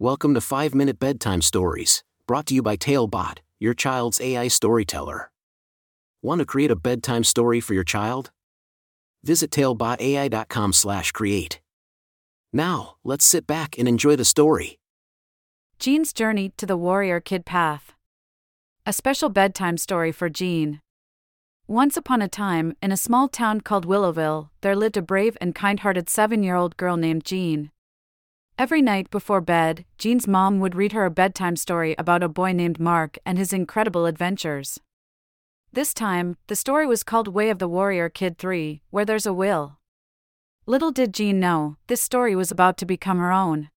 Welcome to 5 Minute Bedtime Stories, brought to you by Talebot, your child's AI storyteller. Want to create a bedtime story for your child? Visit talebotai.com/create. Now, let's sit back and enjoy the story. Jean's Journey to the Warrior Kid Path. A special bedtime story for Jean. Once upon a time, in a small town called Willowville, there lived a brave and kind hearted seven year old girl named Jean. Every night before bed, Jean's mom would read her a bedtime story about a boy named Mark and his incredible adventures. This time, the story was called Way of the Warrior Kid 3, Where There's a Will. Little did Jean know, this story was about to become her own.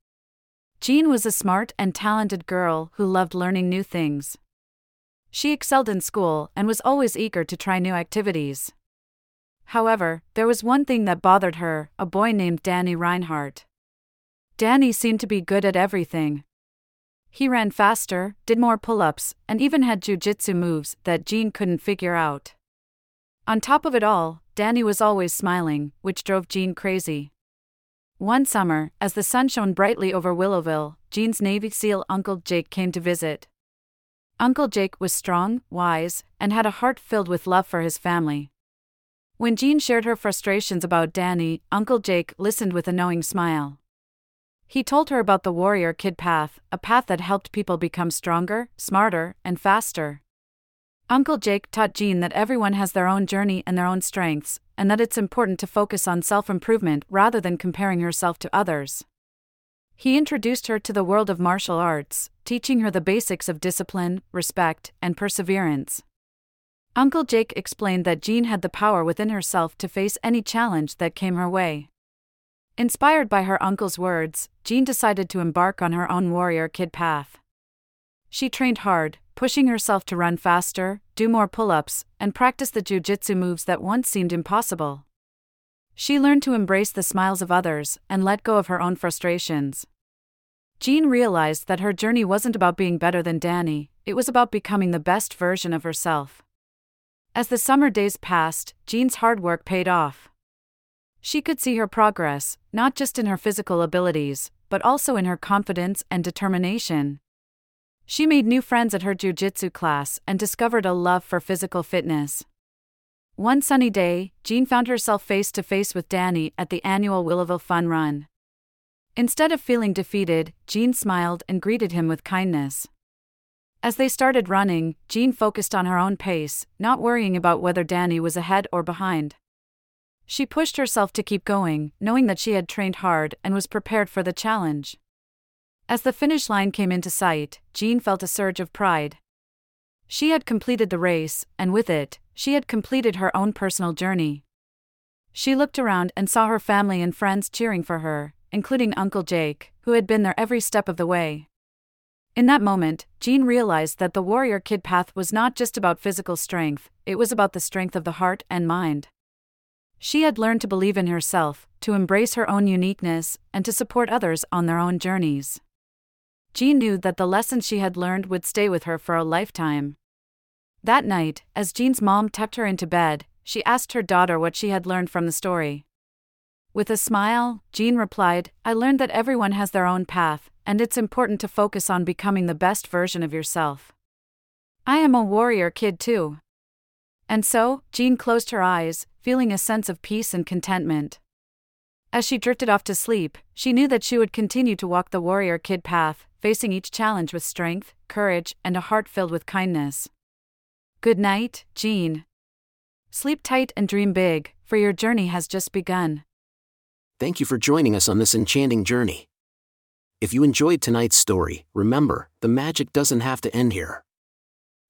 Jean was a smart and talented girl who loved learning new things. She excelled in school and was always eager to try new activities. However, there was one thing that bothered her a boy named Danny Reinhardt. Danny seemed to be good at everything. He ran faster, did more pull ups, and even had jujitsu moves that Jean couldn't figure out. On top of it all, Danny was always smiling, which drove Jean crazy. One summer, as the sun shone brightly over Willowville, Jean's Navy SEAL Uncle Jake came to visit. Uncle Jake was strong, wise, and had a heart filled with love for his family. When Jean shared her frustrations about Danny, Uncle Jake listened with a knowing smile. He told her about the Warrior Kid path, a path that helped people become stronger, smarter, and faster. Uncle Jake taught Jean that everyone has their own journey and their own strengths, and that it's important to focus on self improvement rather than comparing herself to others. He introduced her to the world of martial arts, teaching her the basics of discipline, respect, and perseverance. Uncle Jake explained that Jean had the power within herself to face any challenge that came her way. Inspired by her uncle's words, Jean decided to embark on her own warrior kid path. She trained hard, pushing herself to run faster, do more pull ups, and practice the jujitsu moves that once seemed impossible. She learned to embrace the smiles of others and let go of her own frustrations. Jean realized that her journey wasn't about being better than Danny, it was about becoming the best version of herself. As the summer days passed, Jean's hard work paid off. She could see her progress, not just in her physical abilities, but also in her confidence and determination. She made new friends at her jujitsu class and discovered a love for physical fitness. One sunny day, Jean found herself face to face with Danny at the annual Willowville Fun Run. Instead of feeling defeated, Jean smiled and greeted him with kindness. As they started running, Jean focused on her own pace, not worrying about whether Danny was ahead or behind. She pushed herself to keep going, knowing that she had trained hard and was prepared for the challenge. As the finish line came into sight, Jean felt a surge of pride. She had completed the race, and with it, she had completed her own personal journey. She looked around and saw her family and friends cheering for her, including Uncle Jake, who had been there every step of the way. In that moment, Jean realized that the warrior kid path was not just about physical strength, it was about the strength of the heart and mind. She had learned to believe in herself, to embrace her own uniqueness, and to support others on their own journeys. Jean knew that the lessons she had learned would stay with her for a lifetime. That night, as Jean's mom tucked her into bed, she asked her daughter what she had learned from the story. With a smile, Jean replied, I learned that everyone has their own path, and it's important to focus on becoming the best version of yourself. I am a warrior kid too. And so, Jean closed her eyes, feeling a sense of peace and contentment. As she drifted off to sleep, she knew that she would continue to walk the warrior kid path, facing each challenge with strength, courage, and a heart filled with kindness. Good night, Jean. Sleep tight and dream big, for your journey has just begun. Thank you for joining us on this enchanting journey. If you enjoyed tonight's story, remember, the magic doesn't have to end here.